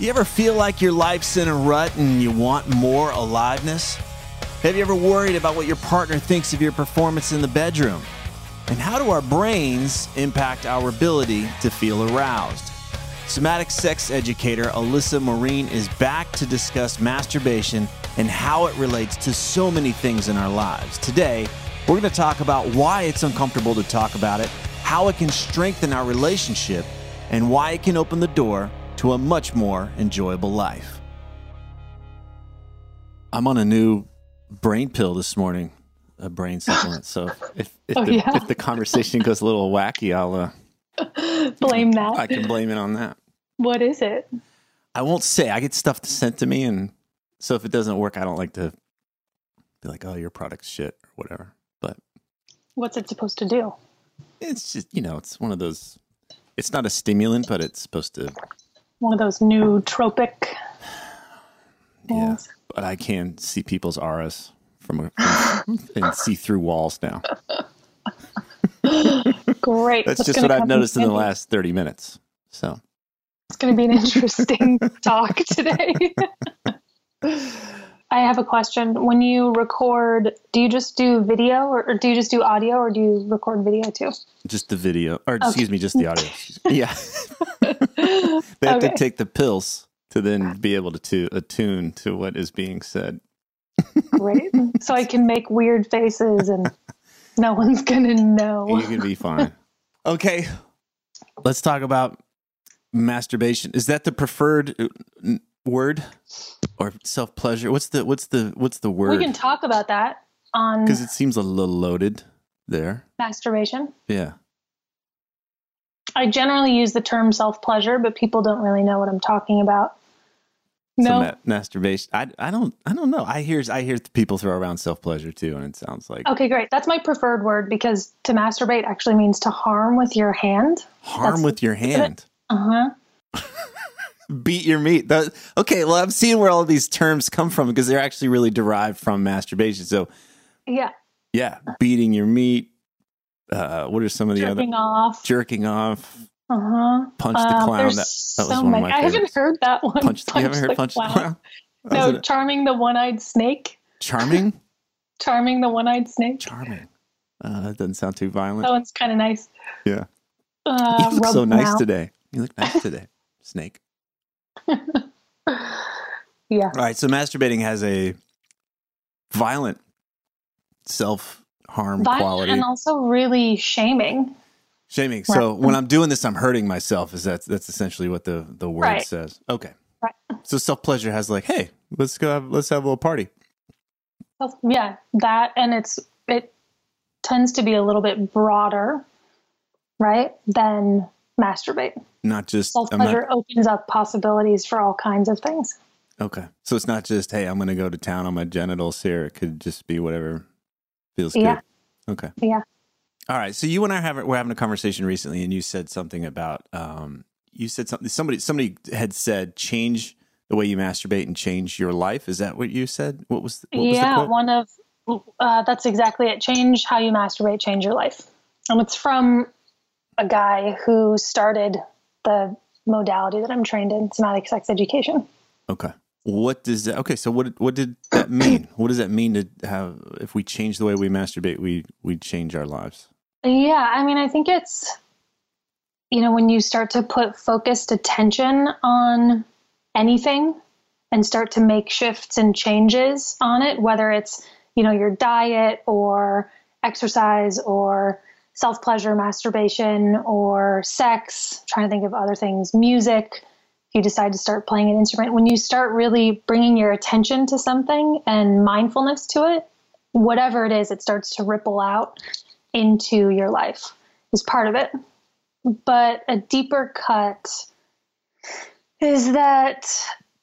You ever feel like your life's in a rut and you want more aliveness? Have you ever worried about what your partner thinks of your performance in the bedroom? And how do our brains impact our ability to feel aroused? Somatic sex educator Alyssa Morin is back to discuss masturbation and how it relates to so many things in our lives. Today, we're going to talk about why it's uncomfortable to talk about it, how it can strengthen our relationship, and why it can open the door to a much more enjoyable life. I'm on a new brain pill this morning, a brain supplement. So if if, Oh, the, yeah? if the conversation goes a little wacky, I'll uh, Blame that. I can blame it on that. What is it? I won't say. I get stuff sent to me, and so if it doesn't work, I don't like to be like, "Oh, your product's shit" or whatever. But What's it supposed to do? it's just you know, it's one of those. It's not a stimulant, but it's supposed to. One of those nootropic Yeah, things. but I can see people's auras from, a, from and see through walls now. Great. That's That's just what I've noticed in the last thirty minutes. So It's going to be an interesting talk today. I have a question. When you record, do you just do video or, or do you just do audio or do you record video too? just the video, or excuse me, just the audio. Yeah, they have to take the pills to then be able to, to attune to what is being said. Great. so I can make weird faces and no one's going to know. You can be fine. Okay, let's talk about masturbation. Is that the preferred uh, word or self pleasure? What's the what's the what's the word? We can talk about that on Because it seems a little loaded there. masturbation. Yeah. I generally use the term self pleasure, but people don't really know what I'm talking about. So No. ma- masturbation. I, I don't I don't know. I hear I hear people throw around self pleasure too, and it sounds like Okay, great. That's my preferred word because to masturbate actually means to harm with your hand. harm that's- with your hand. Uh huh. beat your meat. That, okay, well, I'm seeing where all these terms come from because they're actually really derived from masturbation. So, Yeah. yeah, beating your meat. Uh, what are some of the other Jerking off. jerking off? Uh huh. Punch the clown. there's That, that was so one many. of my I haven't heard that one. Punch. you haven't heard punch the clown? No, charming the one-eyed snake. charming. Charming the one-eyed snake. Charming. Uh, that doesn't sound too violent. That one's kind of nice. Yeah. Uh, you look so nice today. You look nice today, Snake. Yeah. All right, so masturbating has a violent self harm Violent quality. and also really shaming. Shaming. So when I'm doing this, I'm hurting myself. Is that that's essentially what the the word Right. says? Okay. Right. So self pleasure has like, hey, let's go. Have, let's have a little party. Yeah, that and it's it tends to be a little bit broader, right? Than masturbate. Not just Self I'm not- pleasure opens up possibilities for all kinds of things. okay. So it's not just hey, I'm going to go to town on my genitals here. It could just be whatever feels Yeah. good. Okay. Yeah. All right. So you and I have we're having a conversation recently, and you said something about um, you said something. Somebody somebody had said change the way you masturbate and change your life. Is that what you said? What was what yeah was one of uh, that's exactly it. Change how you masturbate, change your life. And it's from a guy who started the modality that I'm trained in, somatic sex education. Okay. What does that? Okay, so what what did that mean? what does that mean to have? If we change the way we masturbate, we we change our lives. Yeah, I mean, I think it's you know when you start to put focused attention on anything and start to make shifts and changes on it, whether it's you know your diet or exercise or self pleasure, masturbation, or sex. I'm trying to think of other things, music. You decide to start playing an instrument, when you start really bringing your attention to something and mindfulness to it, whatever it is, it starts to ripple out into your life, is part of it. But a deeper cut is that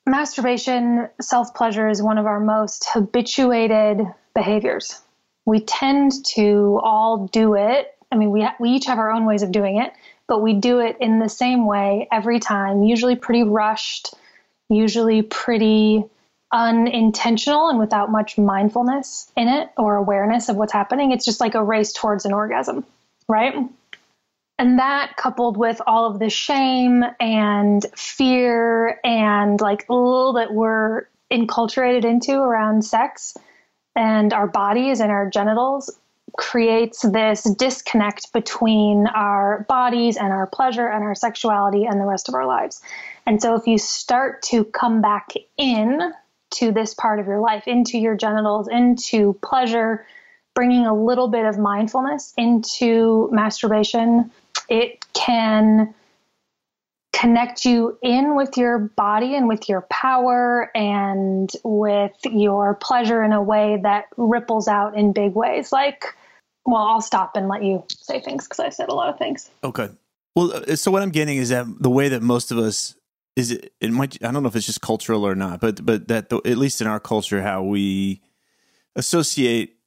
masturbation, self pleasure is one of our most habituated behaviors. We tend to all do it I mean, we, we each have our own ways of doing it, but we do it in the same way every time, usually pretty rushed, usually pretty unintentional and without much mindfulness in it or awareness of what's happening. It's just like a race towards an orgasm, right? And that coupled with all of the shame and fear and like all that we're enculturated into around sex and our bodies and our genitals creates this disconnect between our bodies and our pleasure and our sexuality and the rest of our lives. And so if you start to come back in to this part of your life, into your genitals, into pleasure, bringing a little bit of mindfulness into masturbation, it can connect you in with your body and with your power and with your pleasure in a way that ripples out in big ways. Like well, I'll stop and let you say things because I said a lot of things. Okay. Well, uh, so what I'm getting is that the way that most of us is it, it might I don't know if it's just cultural or not, but but that the, at least in our culture, how we associate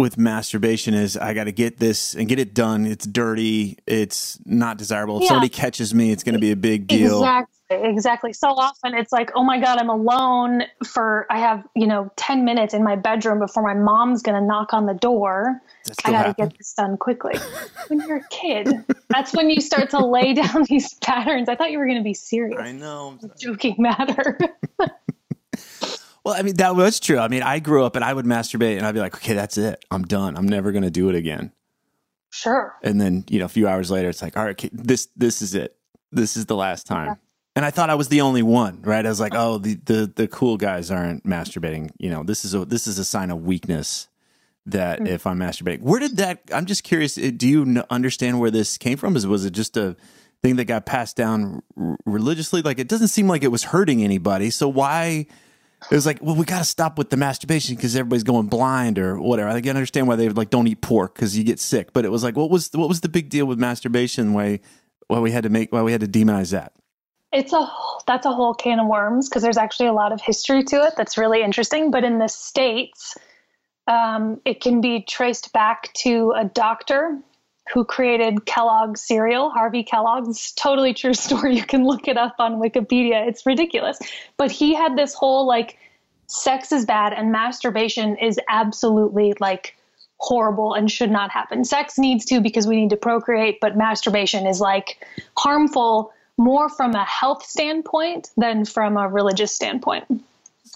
with masturbation is I got to get this and get it done. It's dirty. It's not desirable. If yeah. somebody catches me, it's going to be a big deal. Exactly. Exactly. So often it's like, oh my God, I'm alone for, I have, you know, 10 minutes in my bedroom before my mom's going to knock on the door. I got to get this done quickly. when you're a kid, that's when you start to lay down these patterns. I thought you were going to be serious. I know. Joking matter. Well, I mean, that was true. I mean, I grew up and I would masturbate and I'd be like, okay, that's it. I'm done. I'm never going to do it again. Sure. And then, you know, a few hours later, it's like, all right, okay, this, this is it. This is the last time. Yeah. And I thought I was the only one, right? I was like, oh, the, the, the cool guys aren't masturbating. You know, this is a, this is a sign of weakness that mm-hmm. if I'm masturbating, where did that, I'm just curious, do you understand where this came from? Is, was it just a thing that got passed down r- religiously? Like, it doesn't seem like it was hurting anybody. So why, it was like, well, we got to stop with the masturbation because everybody's going blind or whatever. I can understand why they like don't eat pork because you get sick. But it was like, what was what was the big deal with masturbation? Why why we had to make why we had to demonize that? It's a that's a whole can of worms because there's actually a lot of history to it that's really interesting. But in the states, um, it can be traced back to a doctor who created Kellogg's cereal, Harvey Kellogg's totally true story. You can look it up on Wikipedia. It's ridiculous. But he had this whole like sex is bad and masturbation is absolutely like horrible and should not happen. Sex needs to because we need to procreate, but masturbation is like harmful more from a health standpoint than from a religious standpoint.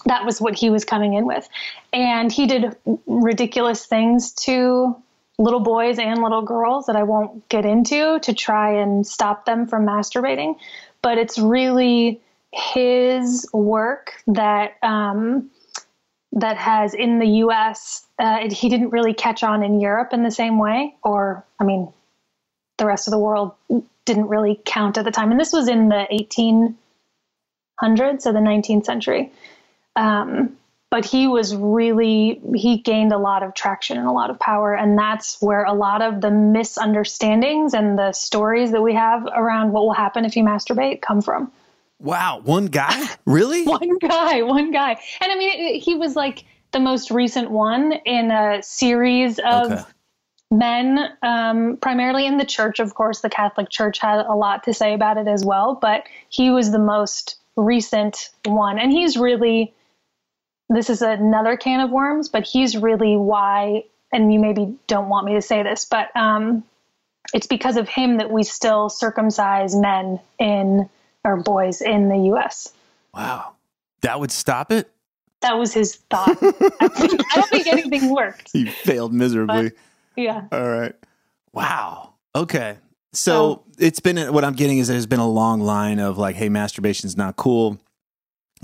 That was what he was coming in with. And he did ridiculous things to little boys and little girls that I won't get into to try and stop them from masturbating. But it's really his work that um, that has in the U.S. Uh, it, he didn't really catch on in Europe in the same way, or I mean, the rest of the world didn't really count at the time. And this was in the 1800s, so the 19th century. Um, but he was really he gained a lot of traction and a lot of power. And that's where a lot of the misunderstandings and the stories that we have around what will happen if you masturbate come from. Wow one guy? Really? One guy one guy. And i mean he was like the most recent one in a series of okay. men, um, primarily in the church, of course, the Catholic Church had a lot to say about it as well, but he was the most recent one. And he's really, this is another can of worms, but he's really why, and you maybe don't want me to say this, but um, it's because of him that we still circumcise men in, or boys in the US. Wow. That would stop it? That was his thought. I, don't think anything worked. He failed miserably. But, yeah. All right. Wow. Okay. So um, it's been what I'm getting is there's been a long line of like, hey, masturbation's not cool,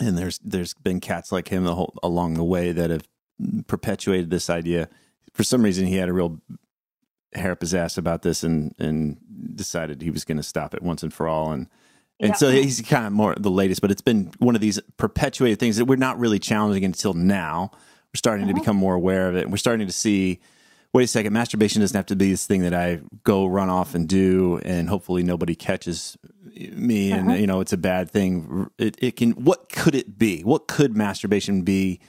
and there's there's been cats like him the whole, along the way that have perpetuated this idea. For some reason, he had a real hair up his ass about this and and decided he was going to stop it once and for all. And and yeah. so he's kind of more the latest, but it's been one of these perpetuated things that we're not really challenging until now. We're starting uh-huh. to become more aware of it. We're starting to see wait a second, masturbation doesn't have to be this thing that I go run off and do and hopefully nobody catches me and uh-huh. you know it's a bad thing. It, it can what could it be? What could masturbation be?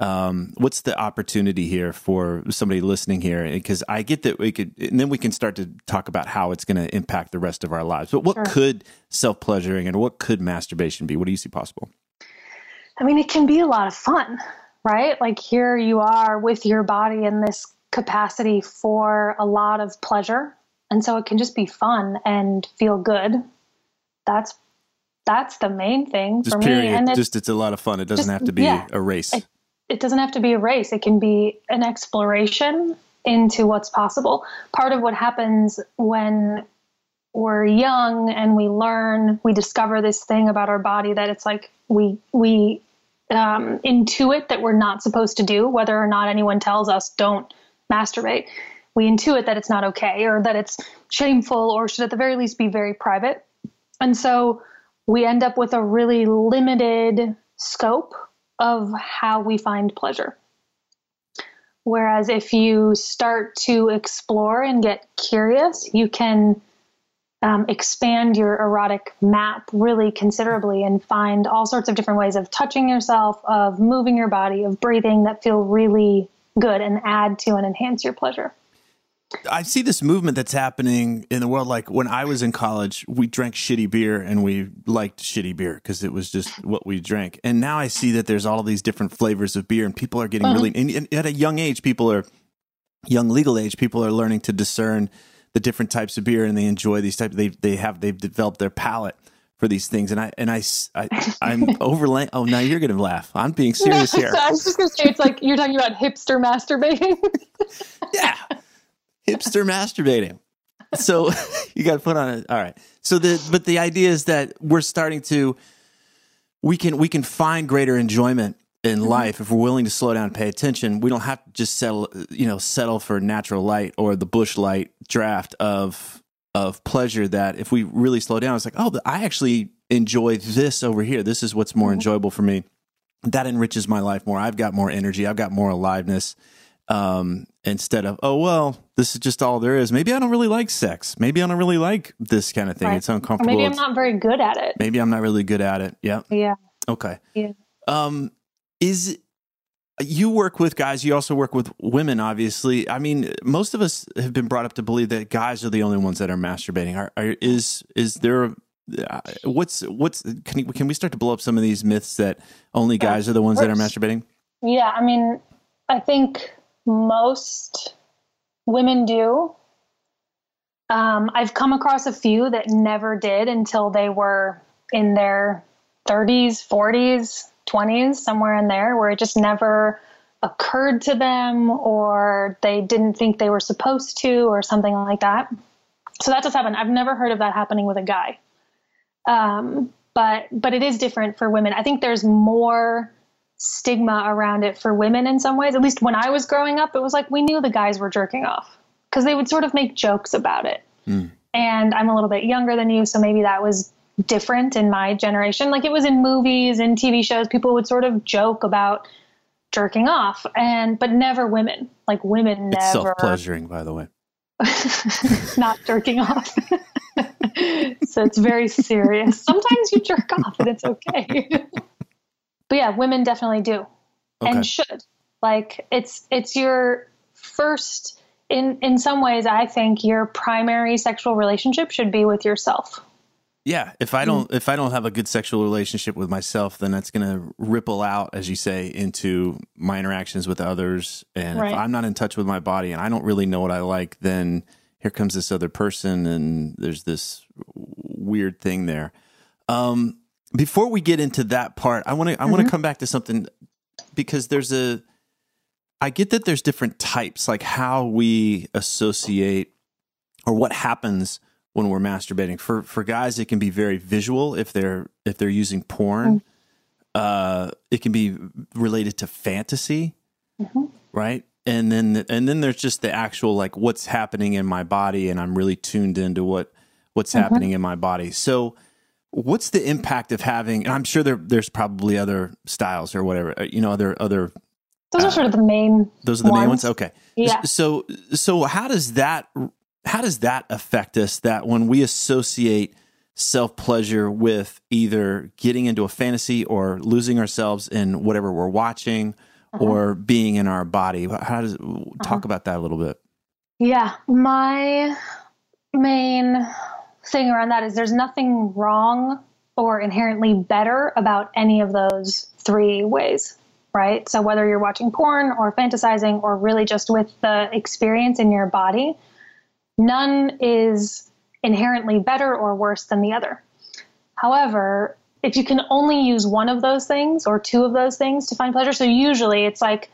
Um, what's the opportunity here for somebody listening here? Because I get that we could, and then we can start to talk about how it's going to impact the rest of our lives. But what sure. could self pleasuring and what could masturbation be? What do you see possible? I mean, it can be a lot of fun, right? Like here you are with your body in this capacity for a lot of pleasure. And so it can just be fun and feel good. That's that's the main thing just for period. me. And just it's a lot of fun. It doesn't just, have to be yeah, a race. It, it doesn't have to be a race. It can be an exploration into what's possible. Part of what happens when we're young and we learn, we discover this thing about our body that it's like we we um, intuit that we're not supposed to do, whether or not anyone tells us don't masturbate. We intuit that it's not okay or that it's shameful or should at the very least be very private. And so we end up with a really limited scope of how we find pleasure. Whereas if you start to explore and get curious, you can um, expand your erotic map really considerably and find all sorts of different ways of touching yourself, of moving your body, of breathing that feel really good and add to and enhance your pleasure. I see this movement that's happening in the world. Like when I was in college, we drank shitty beer and we liked shitty beer because it was just what we drank. And now I see that there's all these different flavors of beer, and people are getting uh-huh. really. And at a young age, people are young legal age. People are learning to discern the different types of beer, and they enjoy these types. They they have they've developed their palate for these things. And I and I, I I'm overlaying. Oh, now you're gonna laugh. I'm being serious here. I was just gonna say it's like you're talking about hipster masturbating. yeah hipster masturbating. So you got to put on it. All right. So the but the idea is that we're starting to we can we can find greater enjoyment in mm-hmm. life if we're willing to slow down and pay attention. We don't have to just settle you know settle for natural light or the Busch Light draft of of pleasure. That if we really slow down, it's like oh, I actually enjoy this over here. This is what's more mm-hmm. enjoyable for me. That enriches my life more. I've got more energy. I've got more aliveness um, instead of oh well this is just all there is. Maybe i don't really like sex. Maybe i don't really like this kind of thing. Right. it's uncomfortable or maybe i'm not very good at it. Maybe i'm not really good at it. Yeah. Yeah. Okay. Yeah. Um is you work with guys. You also work with women obviously. I mean most of us have been brought up to believe that guys are the only ones that are masturbating. Are, are is is there uh, what's what's can, can we start to blow up some of these myths that only guys are the ones that are masturbating? Yeah i mean i think most women do. Um, I've come across a few that never did until they were in their 30s, 40s, 20s, somewhere in there, where it just never occurred to them or they didn't think they were supposed to or something like that. So that does happen. I've never heard of that happening with a guy. Um, but but it is different for women. I think there's more stigma around it for women in some ways. At least when I was growing up, it was like we knew the guys were jerking off because they would sort of make jokes about it. Mm. And I'm a little bit younger than you, so maybe that was different in my generation. Like it was in movies and TV shows, people would sort of joke about jerking off, and but never women. Like women it's never self pleasuring, by the way. not jerking off. so it's very serious. Sometimes you jerk off and it's okay but yeah, women definitely do okay. and should. Like it's it's your first in in some ways I think your primary sexual relationship should be with yourself. Yeah, if I don't if I don't have a good sexual relationship with myself, then that's going to ripple out, as you say, into my interactions with others. And Right. if I'm not in touch with my body and I don't really know what I like, then here comes this other person, and there's this weird thing there. Um, before we get into that part, I want to I want to mm-hmm. come back to something because there's a I get that there's different types, like how we associate or what happens when we're masturbating. For for guys, it can be very visual if they're if they're using porn. Mm. Uh, it can be related to fantasy, mm-hmm. right? And then and then there's just the actual like what's happening in my body, and I'm really tuned into what what's mm-hmm. happening in my body. So. What's the impact of having? And I'm sure there, there's probably other styles or whatever, uh, you know, other other Those are sort of the main. those are the main ones. ones. Okay. Yeah. So so how does that how does that affect us? That when we associate self pleasure with either getting into a fantasy or losing ourselves in whatever we're watching Uh-huh. or being in our body. How does talk about that a little bit? Yeah, my main thing around that is there's nothing wrong or inherently better about any of those three ways, right? So whether you're watching porn or fantasizing or really just with the experience in your body, none is inherently better or worse than the other. However, if you can only use one of those things or two of those things to find pleasure, so usually it's like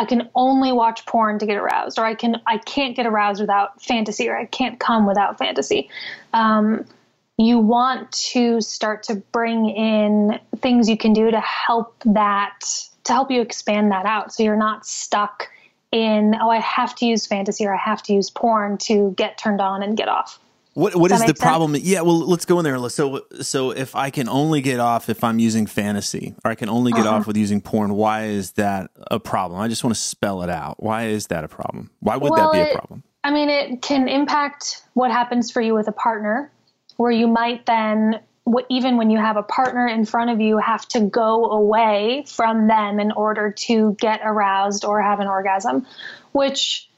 I can only watch porn to get aroused, or I can I can't get aroused without fantasy, or I can't come without fantasy. Um, you want to start to bring in things you can do to help that to help you expand that out, so you're not stuck in oh I have to use fantasy or I have to use porn to get turned on and get off. What what is the sense? problem? Yeah, well, let's go in there. So so if I can only get off if I'm using fantasy, or I can only get Uh-huh. off with using porn, why is that a problem? I just want to spell it out. Why is that a problem? Why would Well, that be a problem? I mean, it can impact what happens for you with a partner, where you might then, even when you have a partner in front of you, have to go away from them in order to get aroused or have an orgasm, which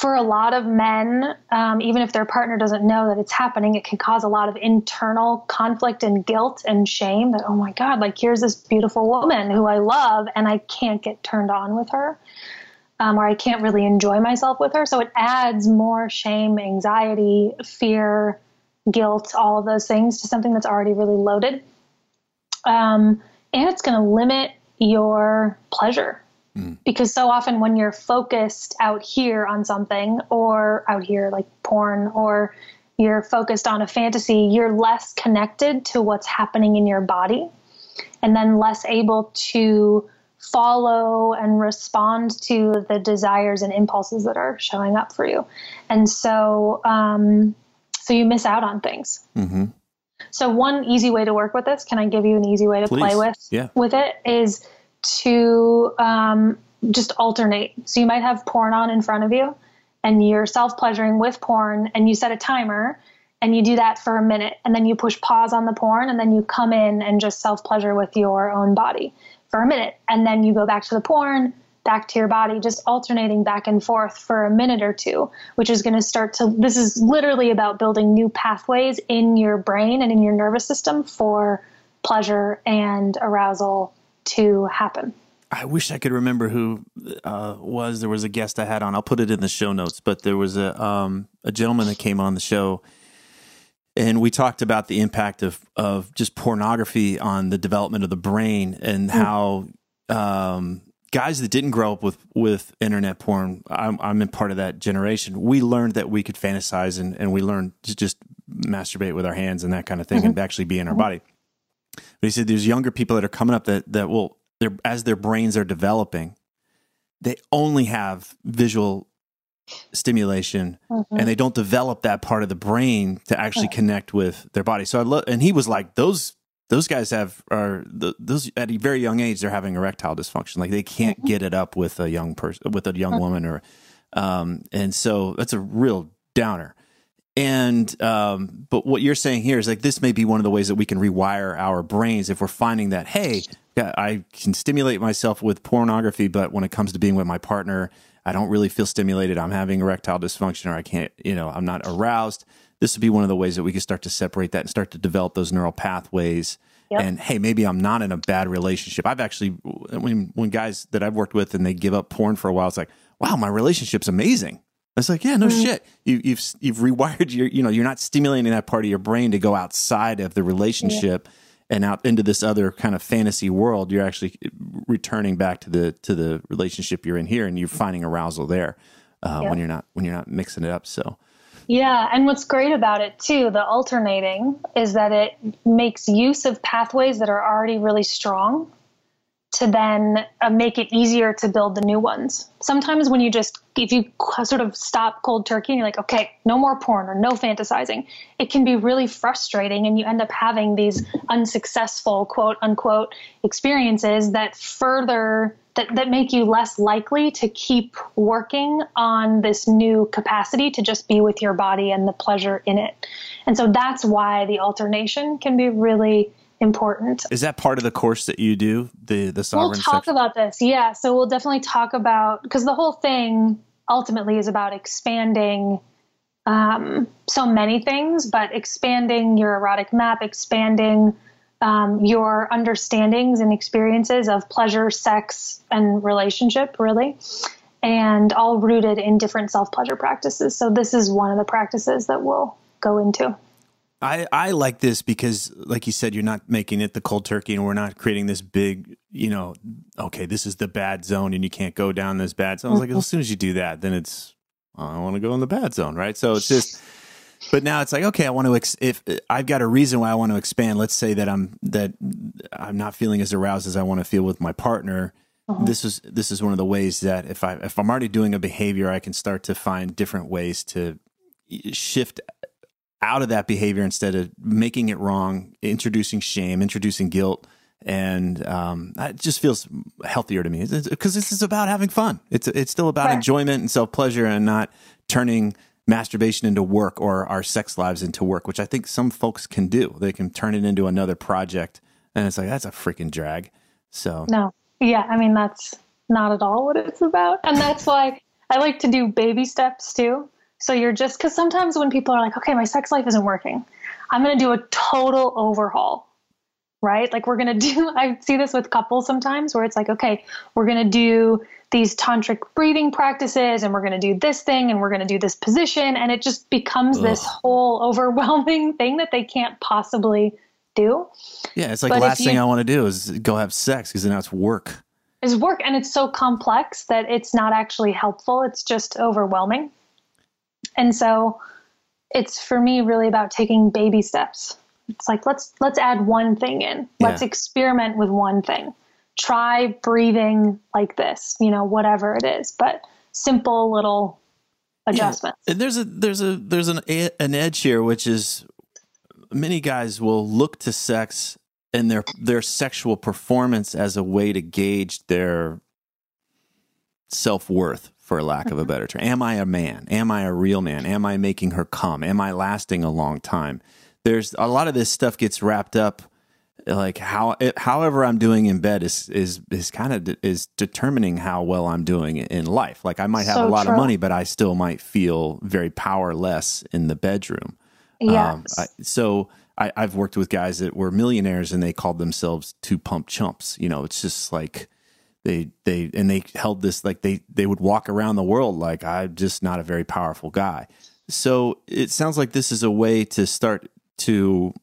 for a lot of men, um, even if their partner doesn't know that it's happening, it can cause a lot of internal conflict and guilt and shame that, oh my God, like here's this beautiful woman who I love and I can't get turned on with her um, or I can't really enjoy myself with her. So it adds more shame, anxiety, fear, guilt, all of those things to something that's already really loaded. Um, and it's going to limit your pleasure. Because so often when you're focused out here on something, or out here like porn, or you're focused on a fantasy, you're less connected to what's happening in your body and then less able to follow and respond to the desires and impulses that are showing up for you. And so, um, so you miss out on things. Mm-hmm. So one easy way to work with this, can I give you an easy way to play with Yeah. with it is to um, just alternate. So you might have porn on in front of you and you're self-pleasuring with porn and you set a timer and you do that for a minute and then you push pause on the porn and then you come in and just self-pleasure with your own body for a minute and then you go back to the porn back to your body just alternating back and forth for a minute or two which is going to start to this is literally about building new pathways in your brain and in your nervous system for pleasure and arousal to happen I wish I could remember who uh, was. There was a guest I had on. I'll put it in the show notes. But there was a um, a gentleman that came on the show, and we talked about the impact of of just pornography on the development of the brain and how um, guys that didn't grow up with with internet porn. I'm, I'm in part of that generation. We learned that we could fantasize and, and we learned to just masturbate with our hands and that kind of thing, and actually be in our body. But he said there's younger people that are coming up that that will their as their brains are developing, they only have visual stimulation and mm-hmm. they don't develop that part of the brain to actually connect with their body. So I love and he was like those those guys have are th- those at a very young age they're having erectile dysfunction. Like they can't mm-hmm. get it up with a young person with a young mm-hmm. woman or um and so that's a real downer and um, but what you're saying here is like this may be one of the ways that we can rewire our brains if we're finding that hey, yeah, I can stimulate myself with pornography, but when it comes to being with my partner, I don't really feel stimulated. I'm having erectile dysfunction or I can't, you know, I'm not aroused. This would be one of the ways that we could start to separate that and start to develop those neural pathways. Yep. And hey, maybe I'm not in a bad relationship. I've actually, when, when guys that I've worked with and they give up porn for a while, it's like, wow, my relationship's amazing. It's like, yeah, no mm. shit. You, you've you've rewired your, you know, you're not stimulating that part of your brain to go outside of the relationship yeah. and out into this other kind of fantasy world. You're actually returning back to the to the relationship you're in here, and you're finding arousal there uh, yeah. when you're not when you're not mixing it up. So. Yeah, and what's great about it too, the alternating, is that it makes use of pathways that are already really strong to then uh, make it easier to build the new ones. Sometimes when you just, if you sort of stop cold turkey and you're like, okay, no more porn or no fantasizing, it can be really frustrating and you end up having these unsuccessful, quote unquote, experiences that further, that, that make you less likely to keep working on this new capacity to just be with your body and the pleasure in it. And so that's why the alternation can be really important. Is that part of the course that you do? The the sovereign. We'll talk section? about this. Yeah. So we'll definitely talk about because the whole thing ultimately is about expanding um, so many things, but expanding your erotic map, expanding um, your understandings and experiences of pleasure, sex, and relationship, really, and all rooted in different self pleasure practices. So this is one of the practices that we'll go into. I, I like this because, like you said, you're not making it the cold turkey, and we're not creating this big, you know, okay, this is the bad zone, and you can't go down this bad zone. I was like, as soon as you do that, then it's, I want to go in the bad zone, right? So it's just, but now it's like, okay, I want to, ex- if I've got a reason why I want to expand, let's say that I'm, that I'm not feeling as aroused as I want to feel with my partner. Uh-huh. This is, this is one of the ways that if I, if I'm already doing a behavior, I can start to find different ways to shift out of that behavior instead of making it wrong, introducing shame, introducing guilt. And um, it just feels healthier to me because this is about having fun. It's it's still about right. enjoyment and self pleasure, and not turning masturbation into work or our sex lives into work, which I think some folks can do. They can turn it into another project, and it's like that's a freaking drag. So no, yeah, I mean that's not at all what it's about, and that's why I like to do baby steps too. So you're just because sometimes when people are like, okay, my sex life isn't working, I'm going to do a total overhaul, right? Like we're going to do, I see this with couples sometimes where it's like, okay, we're going to do these tantric breathing practices and we're going to do this thing and we're going to do this position. And it just becomes Ugh. this whole overwhelming thing that they can't possibly do. Yeah. It's like but the last you, thing I want to do is go have sex because now it's work. Is work. And it's so complex that it's not actually helpful. It's just overwhelming. And so it's for me really about taking baby steps. It's like let's let's add one thing in. Yeah. Let's experiment with one thing. Try breathing like this, you know, whatever it is, but simple little adjustments. Yeah. And there's a there's a there's an an edge here which is many guys will look to sex and their their sexual performance as a way to gauge their self-worth for lack of a better term. Am I a man? Am I a real man? Am I making her come? Am I lasting a long time? There's a lot of this stuff gets wrapped up like how it, however I'm doing in bed is is is kind of de- is determining how well I'm doing in life. Like I might have so a lot true. of money, but I still might feel very powerless in the bedroom. Yes. Um, so I, I've worked with guys that were millionaires and they called themselves two pump chumps. You know, it's just like they they and they held this like they they would walk around the world like I'm just not a very powerful guy. So it sounds like this is a way to start to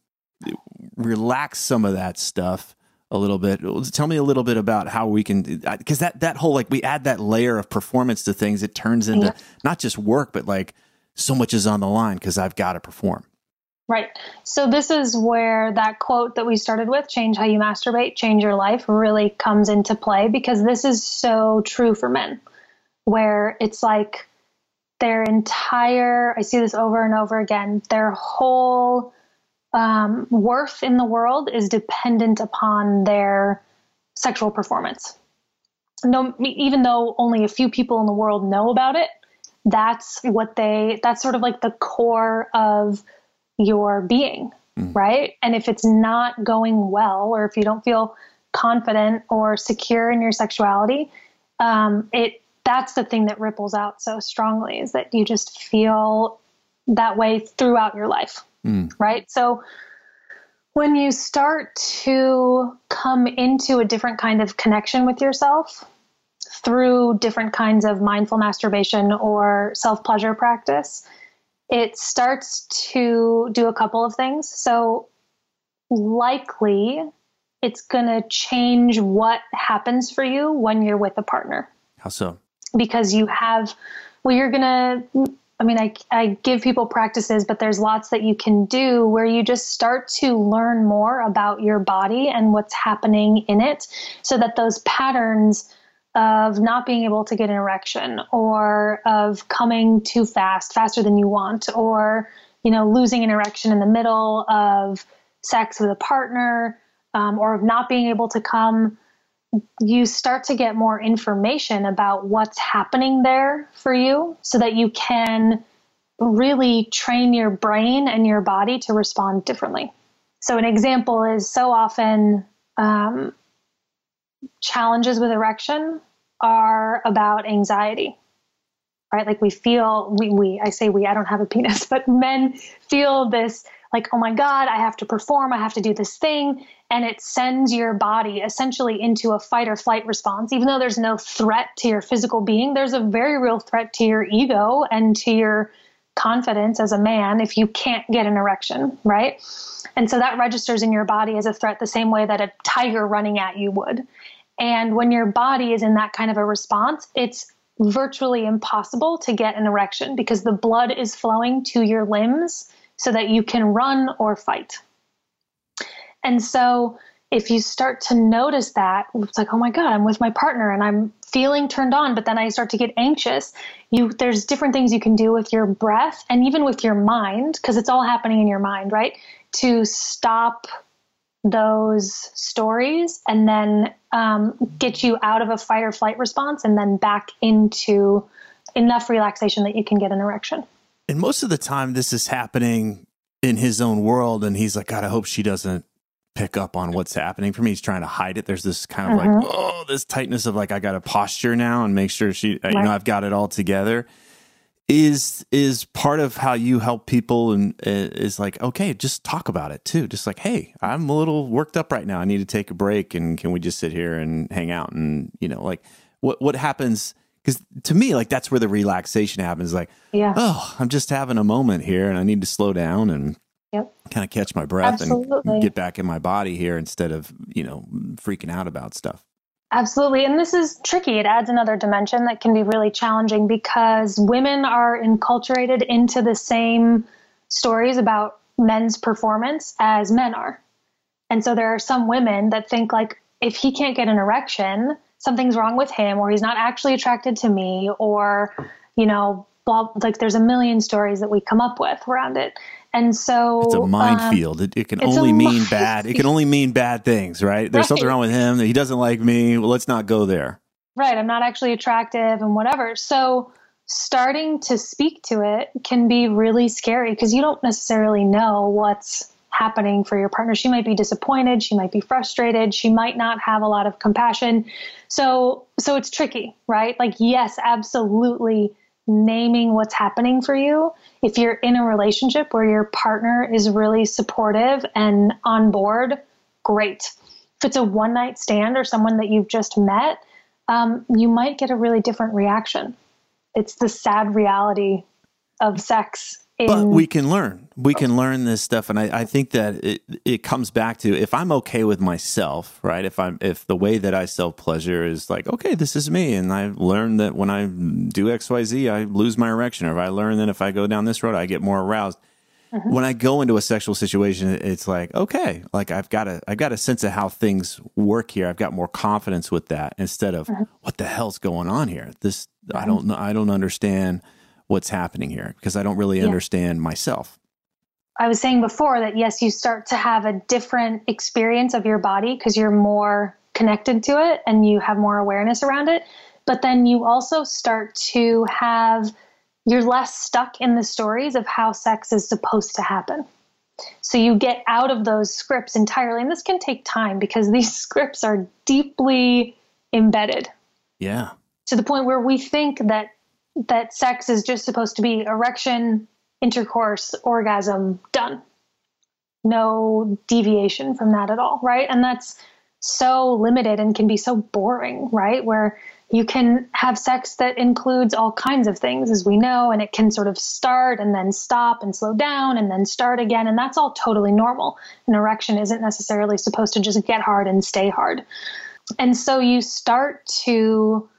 relax some of that stuff a little bit. Tell me a little bit about how we can uh, because that that whole like we add that layer of performance to things. It turns into yeah. not just work, but like so much is on the line because I've got to perform. Right. So this is where that quote that we started with, change how you masturbate, change your life, really comes into play because this is so true for men, where it's like their entire, I see this over and over again, their whole um, worth in the world is dependent upon their sexual performance. No, even though only a few people in the world know about it, that's what they, that's sort of like the core of your being, mm. right? And if it's not going well, or if you don't feel confident or secure in your sexuality, um, it that's the thing that ripples out so strongly is that you just feel that way throughout your life. Mm. Right? So when you start to come into a different kind of connection with yourself through different kinds of mindful masturbation or self pleasure practice, it starts to do a couple of things. So, likely, it's going to change what happens for you when you're with a partner. How so? Because you have, well, you're going to I mean, I, I give people practices, but there's lots that you can do where you just start to learn more about your body and what's happening in it so that those patterns of not being able to get an erection or of coming too fast, faster than you want, or, you know, losing an erection in the middle of sex with a partner, um, or of not being able to come you start to get more information about what's happening there for you so that you can really train your brain and your body to respond differently. So, an example is so often um, challenges with erection are about anxiety, right? Like we feel, we, we, I say we, I don't have a penis, but men feel this like, oh my God, I have to perform, I have to do this thing and it sends your body essentially into a fight or flight response. Even though there's no threat to your physical being, there's a very real threat to your ego and to your confidence as a man if you can't get an erection, right? And so that registers in your body as a threat the same way that a tiger running at you would. And when your body is in that kind of a response, it's virtually impossible to get an erection because the blood is flowing to your limbs so that you can run or fight. And so if you start to notice that, it's like, oh my God, I'm with my partner and I'm feeling turned on, but then I start to get anxious. You there's different things you can do with your breath and even with your mind, because it's all happening in your mind, right? To stop those stories and then um, get you out of a fight or flight response and then back into enough relaxation that you can get an erection. And most of the time, this is happening in his own world, and he's like, God, I hope she doesn't pick up on what's happening for me. He's trying to hide it. There's this kind of like, uh-huh. oh, this tightness of like, I got a posture now and make sure she, right. you know, I've got it all together. Is is part of how you help people and is like okay, just talk about it too. Just like hey, I'm a little worked up right now. I need to take a break, and can we just sit here and hang out? And you know, like what what happens? Because to me, like that's where the relaxation happens. Like, yeah, oh, I'm just having a moment here, and I need to slow down and Yep. Kind of catch my breath Absolutely. and get back in my body here instead of, you know, freaking out about stuff. Absolutely. And this is tricky. It adds another dimension that can be really challenging because women are enculturated into the same stories about men's performance as men are. And so there are some women that think like if he can't get an erection, something's wrong with him or he's not actually attracted to me or, you know, blah, like there's a million stories that we come up with around it. And so it's a minefield. Um, it, it, can only mean bad. It can only mean bad things, right? There's right. something wrong with him. He doesn't like me. Well, let's not go there. Right. I'm not actually attractive and whatever. So starting to speak to it can be really scary because you don't necessarily know what's happening for your partner. She might be disappointed, she might be frustrated, she might not have a lot of compassion. So so it's tricky, right? Like yes, absolutely naming what's happening for you. If you're in a relationship where your partner is really supportive and on board, great. If it's a one night stand or someone that you've just met, um, you might get a really different reaction. It's the sad reality of sex in, but we can learn. We can learn this stuff, and I, I, think that it it comes back to if I'm okay with myself, right? If I'm if the way that I self pleasure is like okay, this is me, and I learn that when I do X Y Z, I lose my erection, or if I learn that if I go down this road, I get more aroused. Mm-hmm. When I go into a sexual situation, it's like okay, like I've got a I've got a sense of how things work here. I've got more confidence with that instead of mm-hmm. what the hell's going on here. This I don't know. I don't understand what's happening here because I don't really yeah. understand myself. I was saying before that yes, you start to have a different experience of your body because you're more connected to it and you have more awareness around it. But then you also start to have, you're less stuck in the stories of how sex is supposed to happen. So you get out of those scripts entirely. And this can take time because these scripts are deeply embedded. Yeah. to the point where we think that that sex is just supposed to be erection, intercourse, orgasm, done. No deviation from that at all, right? And that's so limited and can be so boring, right? Where you can have sex that includes all kinds of things, as we know, and it can sort of start and then stop and slow down and then start again. And that's all totally normal. An erection isn't necessarily supposed to just get hard and stay hard. And so you start to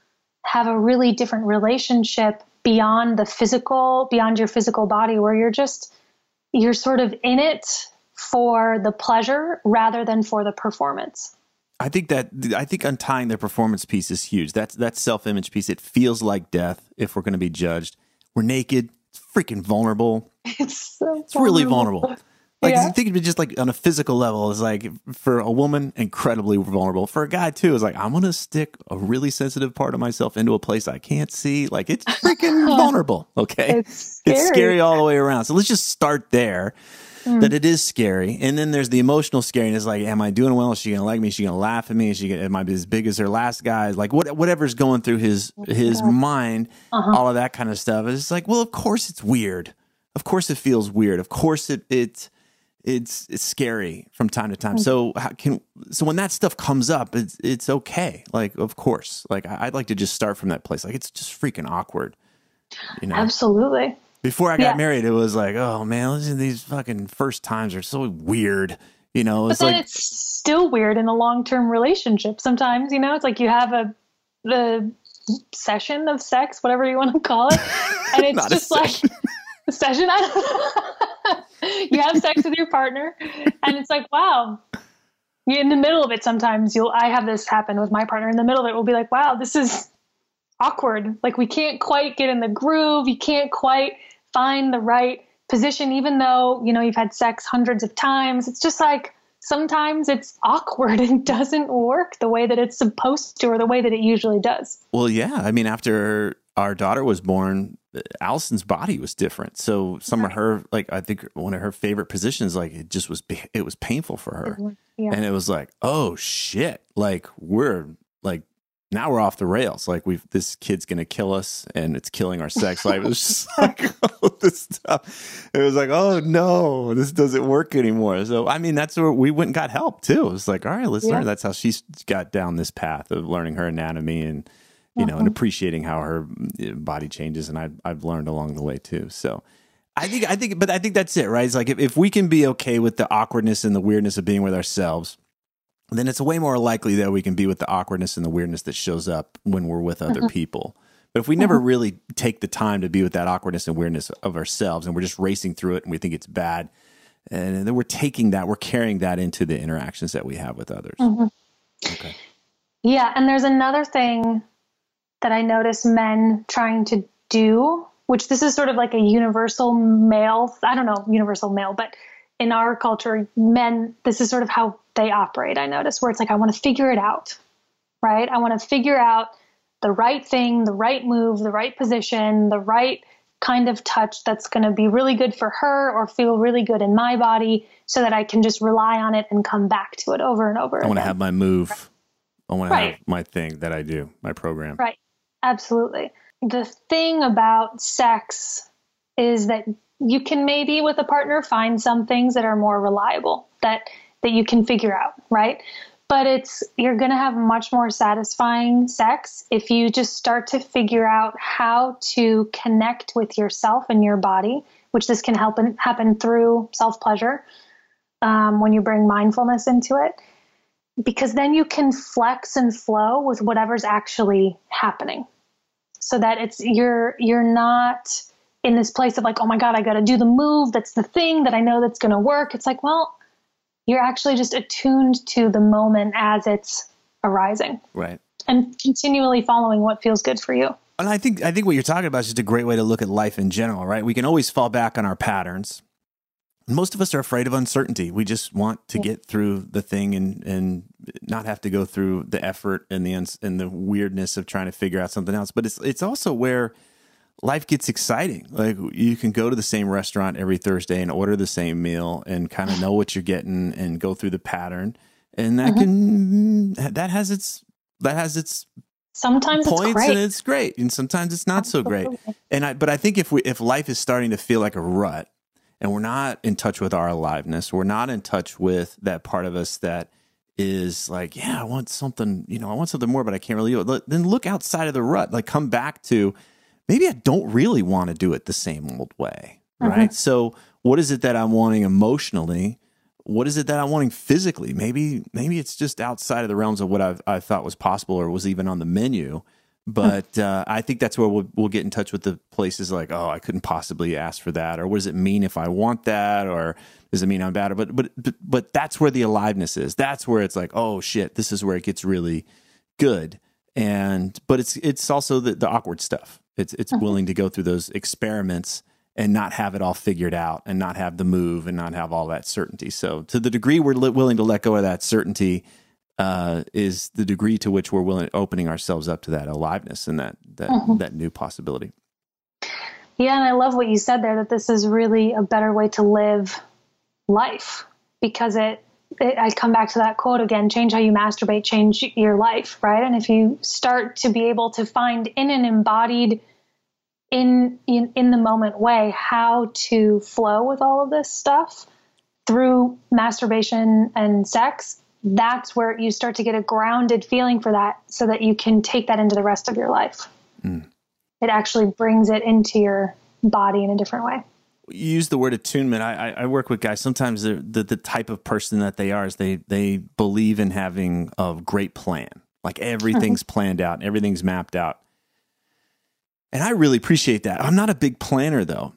have a really different relationship beyond the physical, beyond your physical body, where you're just, you're sort of in it for the pleasure rather than for the performance. I think that I think untying the performance piece is huge. That's that self image piece. It feels like death if we're going to be judged. We're naked. It's freaking vulnerable. It's so It's really vulnerable. Like Yeah. think of just like on a physical level, it's like for a woman, incredibly vulnerable. For a guy too, it's like I'm gonna stick a really sensitive part of myself into a place I can't see. Like it's freaking vulnerable. Okay, It's scary. it's scary all the way around. So let's just start there. Mm. That it is scary, and then there's the emotional scariness. Like, am I doing well? Is she gonna like me? Is she gonna laugh at me? Is she gonna, am I as big as her last guy? Like, what whatever's going through his his mind, Uh-huh. all of that kind of stuff. It's like, well, of course it's weird. Of course it feels weird. Of course it it it's it's scary from time to time. Mm. So how can so when that stuff comes up, it's it's okay. Like, of course. Like I- I'd like to just start from that place. Like it's just freaking awkward. You know. Absolutely. Before I got Yeah. married, it was like, oh man, listen, these fucking first times are so weird. You know, But it's then like it's still weird in a long term relationship. Sometimes, you know, it's like you have a the session of sex, whatever you want to call it, and it's just like session. you have sex with your partner, and it's like, wow. You in the middle of it, sometimes you'll. I have this happen with my partner. In the middle of it, we'll be like, wow, this is awkward. Like we can't quite get in the groove. You can't quite find the right position, even though, you know, you've had sex hundreds of times. It's just like sometimes it's awkward and doesn't work the way that it's supposed to or the way that it usually does. Well, yeah. I mean, after our daughter was born, Allison's body was different. So some of her, like, I think one of her favorite positions, like, it just was, it was painful for her. Yeah. And it was like, oh shit. Like, we're like, now we're off the rails. Like, we've, this kid's going to kill us and it's killing our sex life. It was just like, all this stuff. It was like, oh no, this doesn't work anymore. So, I mean, that's where we went and got help too. It was like, all right, let's Yeah. learn. That's how she's got down this path of learning her anatomy and, you know, and uh-huh. appreciating how her uh, body changes. And I've, I've learned along the way too. So I think, I think, but I think that's it, right? It's like if, if we can be okay with the awkwardness and the weirdness of being with ourselves, then it's way more likely that we can be with the awkwardness and the weirdness that shows up when we're with other mm-hmm. people. But if we never mm-hmm. really take the time to be with that awkwardness and weirdness of ourselves and we're just racing through it and we think it's bad, and then we're taking that, we're carrying that into the interactions that we have with others. Mm-hmm. Okay. Yeah, and there's another thing that I notice men trying to do, which this is sort of like a universal male, I don't know, universal male, but in our culture, men, this is sort of how they operate, I notice, where it's like, I want to figure it out, right? I want to figure out the right thing, the right move, the right position, the right kind of touch that's going to be really good for her or feel really good in my body so that I can just rely on it and come back to it over and over I want to have my move. I want to Right. have my thing that I do, my program. Right. Absolutely. The thing about sex is that you can maybe with a partner find some things that are more reliable that that you can figure out, right? But it's you're going to have much more satisfying sex if you just start to figure out how to connect with yourself and your body, which this can help happen through self-pleasure um, when you bring mindfulness into it because then you can flex and flow with whatever's actually happening so that it's you're you're not in this place of like oh my god i got to do the move that's the thing that i know that's going to work it's like well you're actually just attuned to the moment as it's arising Right. and continually following what feels good for you And I think I think what you're talking about is just a great way to look at life in general, right? We can always fall back on our patterns. Most of us are afraid of uncertainty. We just want to get through the thing and and not have to go through the effort and the uns- and the weirdness of trying to figure out something else. But it's it's also where life gets exciting. Like you can go to the same restaurant every Thursday and order the same meal and kind of know what you're getting and go through the pattern. And that mm-hmm. can that has its that has its sometimes points it's great. and it's great and sometimes it's not so great and I, but i think if we if life is starting to feel like a rut and we're not in touch with our aliveness. We're not in touch with that part of us that is like yeah i want something you know i want something more but i can't really do it. Then look outside of the rut. Like come back to maybe i don't really want to do it the same old way uh-huh. right? So what is it that i'm wanting emotionally? What is it that I'm wanting physically? Maybe maybe it's just outside of the realms of what I've, I thought was possible or was even on the menu. But uh, I think that's where we'll, we'll get in touch with the places like, oh, I couldn't possibly ask for that, or what does it mean if I want that, or does it mean I'm bad? But but but, but that's where the aliveness is. That's where it's like, oh shit, this is where it gets really good. And but it's it's also the, the awkward stuff. It's it's willing to go through those experiments and not have it all figured out and not have the move and not have all that certainty. So, to the degree we're li- willing to let go of that certainty, uh, is the degree to which we're willing opening ourselves up to that aliveness and that that that new possibility. Yeah, and I love what you said there that this is really a better way to live life because it, it I come back to that quote again, change how you masturbate, change your life, right? And if you start to be able to find in an embodied in in, in the moment way how to flow with all of this stuff through masturbation and sex, that's where you start to get a grounded feeling for that so that you can take that into the rest of your life. Hmm. It actually brings it into your body in a different way. You use the word attunement. I, I, I work with guys. Sometimes the the type of person that they are is they they believe in having a great plan, like everything's uh-huh. planned out, everything's mapped out. And I really appreciate that. I'm not a big planner though.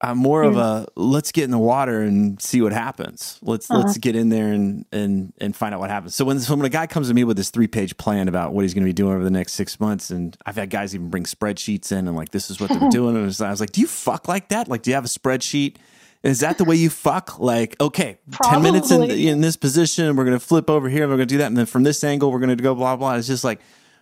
I'm more of a let's get in the water and see what happens. Let's let's uh-huh. get in there and and and find out what happens. So when so when a guy comes to me with this three page plan about what he's going to be doing over the next six months, and I've had guys even bring spreadsheets in and like this is what they're doing, and I was, I was like, do you fuck like that? Like, do you have a spreadsheet? Is that the way you fuck? Like, okay, ten minutes in in this position, we're going to flip over here, we're going to do that, and then from this angle, we're going to go blah blah. It's just like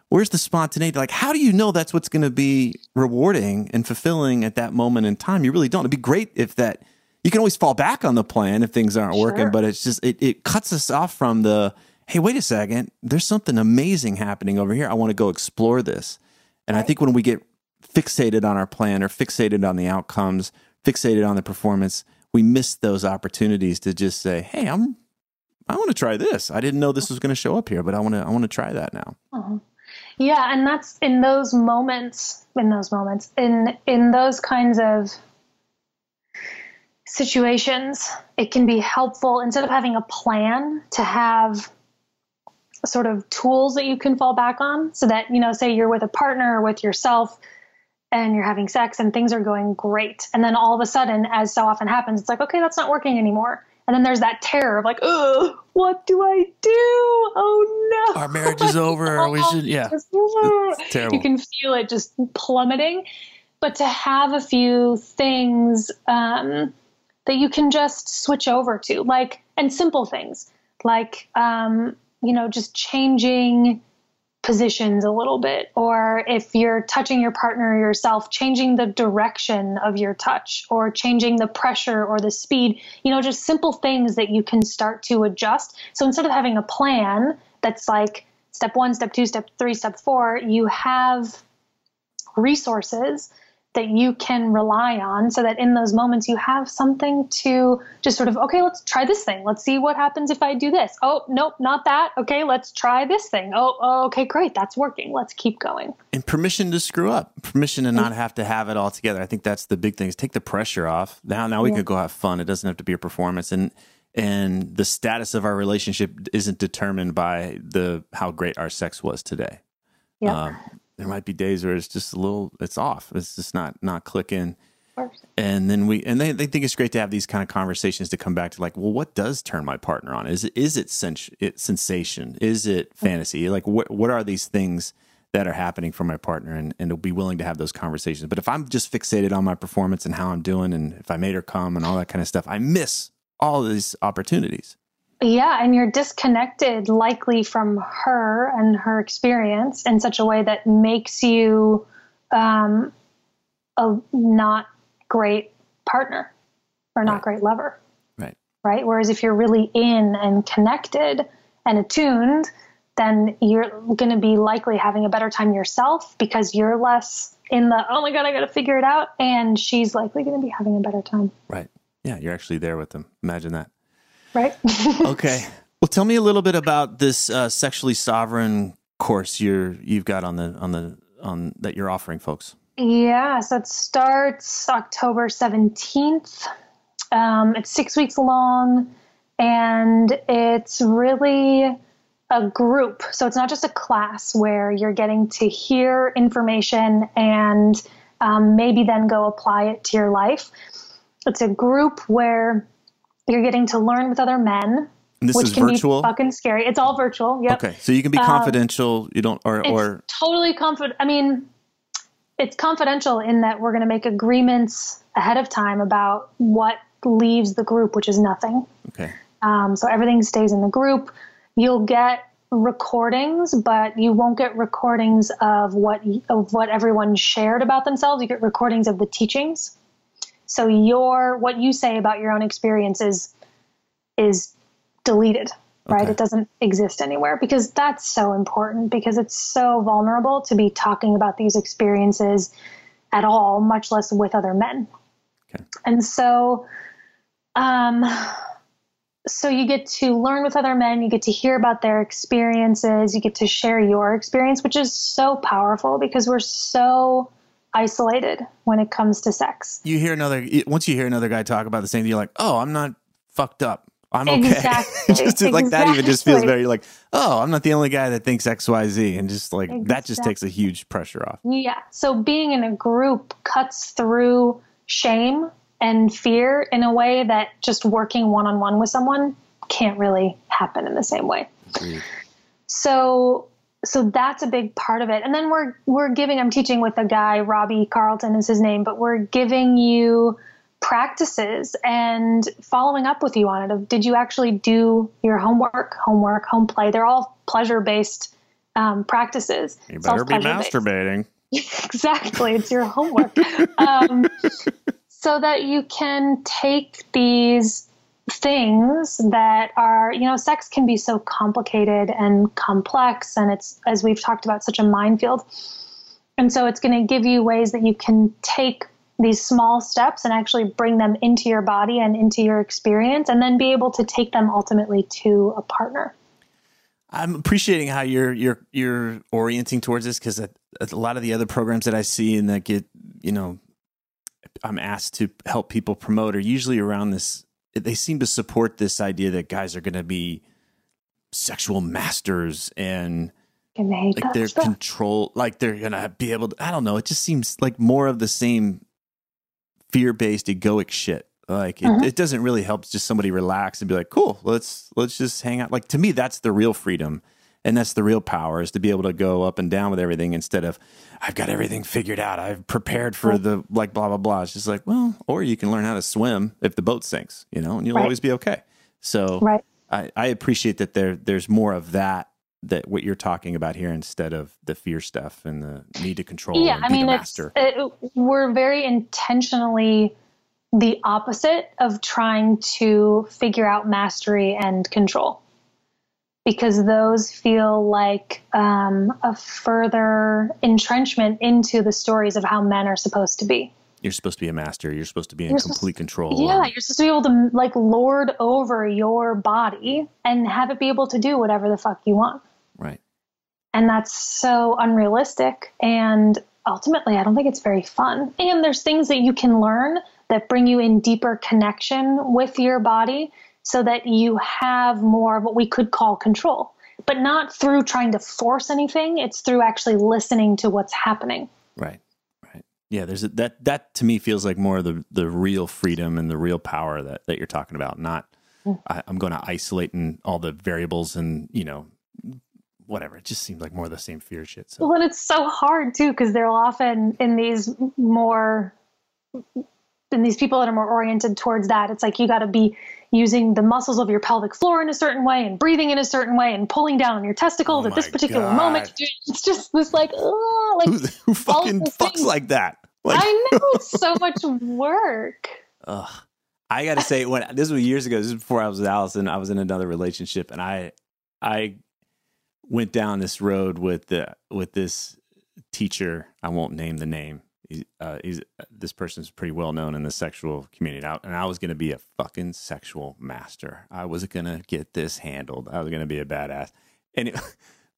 where's the spontaneity? Like, how do you know that's what's going to be rewarding and fulfilling at that moment in time? You really don't. It'd be great if that you can always fall back on the plan if things aren't working, but it's just it, it cuts us off from the hey, wait a second, there's something amazing happening over here. I want to go explore this. And I think when we get fixated on our plan or fixated on the outcomes, fixated on the performance, we miss those opportunities to just say, "Hey, I'm I want to try this. I didn't know this was going to show up here, but I want to I want to try that now." Uh-huh. Yeah, and that's in those moments, in those moments, in in those kinds of situations, it can be helpful instead of having a plan to have sort of tools that you can fall back on so that, you know, say you're with a partner or with yourself and you're having sex and things are going great. And then all of a sudden, as so often happens, it's like, okay, that's not working anymore. And then there's that terror of like, oh, what do I do? Oh no. Our marriage is over. We should yeah. Terrible. You can feel it just plummeting. But to have a few things um, that you can just switch over to, like, and simple things, like, um, you know, just changing positions a little bit, or if you're touching your partner yourself, changing the direction of your touch, or changing the pressure or the speed, you know, just simple things that you can start to adjust. So instead of having a plan that's like step one, step two, step three, step four, you have resources that you can rely on so that in those moments you have something to just sort of okay let's try this thing. Let's see what happens if i do this. Oh nope not that. Okay let's try this thing. Oh, oh okay great. That's working. Let's keep going. And permission to screw up, permission to not have to have it all together. I think that's the big thing is take the pressure off. Now, now we can go have fun. It doesn't have to be a performance, and and the status of our relationship isn't determined by the how great our sex was today. yeah. Um, there might be days where it's just a little, it's off. It's just not not clicking. And then we and they, they think it's great to have these kind of conversations to come back to like, well, what does turn my partner on? Is it is it, sens- it sensation? Is it mm. fantasy? Like, what what are these things that are happening for my partner? And and to be willing to have those conversations. But if I'm just fixated on my performance and how I'm doing, and if I made her come and all that kind of stuff, I miss all these opportunities. Yeah, and you're disconnected likely from her and her experience in such a way that makes you um, a not great partner or not Right. great lover, Right. right? Whereas if you're really in and connected and attuned, then you're going to be likely having a better time yourself because you're less in the oh my god i got to figure it out and she's likely going to be having a better time right yeah you're actually there with them imagine that right okay well tell me a little bit about this uh, sexually sovereign course you're you've got on the on the on that you're offering folks yeah so it starts october 17th um, it's six weeks long and it's really a group. So it's not just a class where you're getting to hear information and um, maybe then go apply it to your life. It's a group where you're getting to learn with other men. And this which is can virtual. Be fucking scary. It's all virtual. Yep. Okay, so you can be Um, confidential. you don't, or It's or totally confident. I mean, it's confidential in that we're going to make agreements ahead of time about what leaves the group, which is nothing. okay, Um, so everything stays in the group. You'll get recordings, but you won't get recordings of what of what everyone shared about themselves. You get recordings of the teachings. So your what you say about your own experiences is deleted, right? Okay. It doesn't exist anywhere because that's so important because it's so vulnerable to be talking about these experiences at all, much less with other men. Okay. And so um so you get to learn with other men you get to hear about their experiences you get to share your experience which is so powerful because we're so isolated when it comes to sex you hear another once you hear another guy talk about the same thing, you're like, oh, I'm not fucked up. I'm okay. Exactly, just like that even just feels exactly. very like, oh, I'm not the only guy that thinks X, Y, Z, and just like that just takes a huge pressure off. yeah so being in a group cuts through shame and fear in a way that just working one-on-one with someone can't really happen in the same way Agreed. so so that's a big part of it. And then we're we're giving i'm teaching with a guy robbie carlton is his name but we're giving you practices and following up with you on it of did you actually do your homework homework home play? They're all pleasure based um, practices. You better be masturbating. exactly. It's your homework. Um, so that you can take these things that are you know sex can be so complicated and complex and it's as we've talked about such a minefield and so it's going to give you ways that you can take these small steps and actually bring them into your body and into your experience and then be able to take them ultimately to a partner I'm appreciating how you're you're you're orienting towards this because a, a lot of the other programs that I see and that get you know I'm asked to help people promote are usually around this. They seem to support this idea that guys are going to be sexual masters and they like they're stuff. control like they're gonna be able to i don't know it just seems like more of the same fear-based egoic shit like it, Mhm. it doesn't really help just somebody relax and be like cool let's let's just hang out like to me that's the real freedom and that's the real power is to be able to go up and down with everything instead of i've got everything figured out. I've prepared for the like blah blah blah. It's just like well or you can learn how to swim if the boat sinks you know and you'll Right. always be okay. So right. I, I appreciate that there there's more of that that what you're talking about here instead of the fear stuff and the need to control yeah i mean it's it, we're very intentionally the opposite of trying to figure out mastery and control because those feel like um, a further entrenchment into the stories of how men are supposed to be you're supposed to be a master. You're supposed to be in You're complete control. yeah and- you're supposed to be able to like lord over your body and have it be able to do whatever the fuck you want right. And that's so unrealistic. And ultimately, I don't think it's very fun. And there's things that you can learn that bring you in deeper connection with your body so that you have more of what we could call control, but not through trying to force anything. It's through actually listening to what's happening. Right. Right. Yeah. There's a, that. That to me feels like more of the the real freedom and the real power that that you're talking about. Not Mm. I, I'm going to isolate and all the variables and you know whatever. It just seems like more of the same fear shit. So Well, and it's so hard too, because they're often in these more, in these people that are more oriented towards that. It's like you got to be using the muscles of your pelvic floor in a certain way and breathing in a certain way and pulling down on your testicles Oh at this particular God. moment. It's just this like, like who, who fucking fucks things- like that? Like, I know it's so much work. Ugh. I gotta say, when this was years ago, this was before I was with Allison, I was in another relationship, and I, I, went down this road with the with this teacher. I won't name the name. Uh, he's this person's pretty well known in the sexual community, out and I was going to be a fucking sexual master. I was going to get this handled. I was going to be a badass, and. It,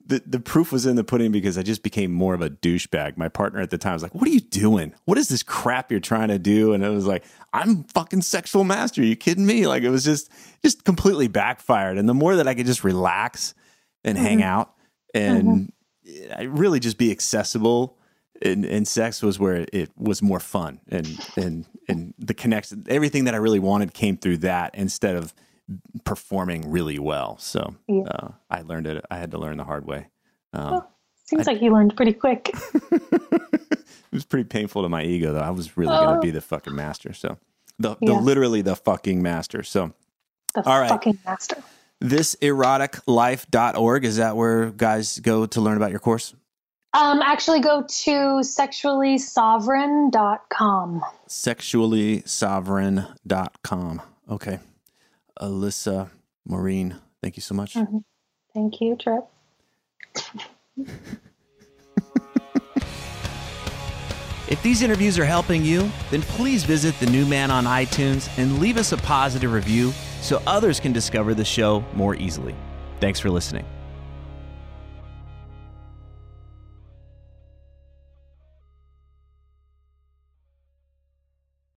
the, the proof was in the pudding because I just became more of a douchebag. My partner at the time was like, What are you doing? What is this crap you're trying to do? And it was like, I'm fucking sexual master. Are you kidding me? Like it was just just completely backfired. And the more that I could just relax and mm-hmm. hang out and mm-hmm. really just be accessible and, and sex was where it was more fun and and and the connection everything that I really wanted came through that instead of performing really well. So yeah. uh, I learned it. I had to learn the hard way. Um, well, seems I, like you learned pretty quick. it was pretty painful to my ego, though. I was really going to be oh. the fucking master. So the, yeah. the literally the fucking master. So the all right. fucking master. This eroticlife.org is that where guys go to learn about your course? Um, actually, go to sexuallysovereign.com. Sexuallysovereign.com. Okay. Alyssa Morin. Thank you so much. Mm-hmm. Thank you, Tripp. if these interviews are helping you, then please visit The New Man on iTunes and leave us a positive review so others can discover the show more easily. Thanks for listening.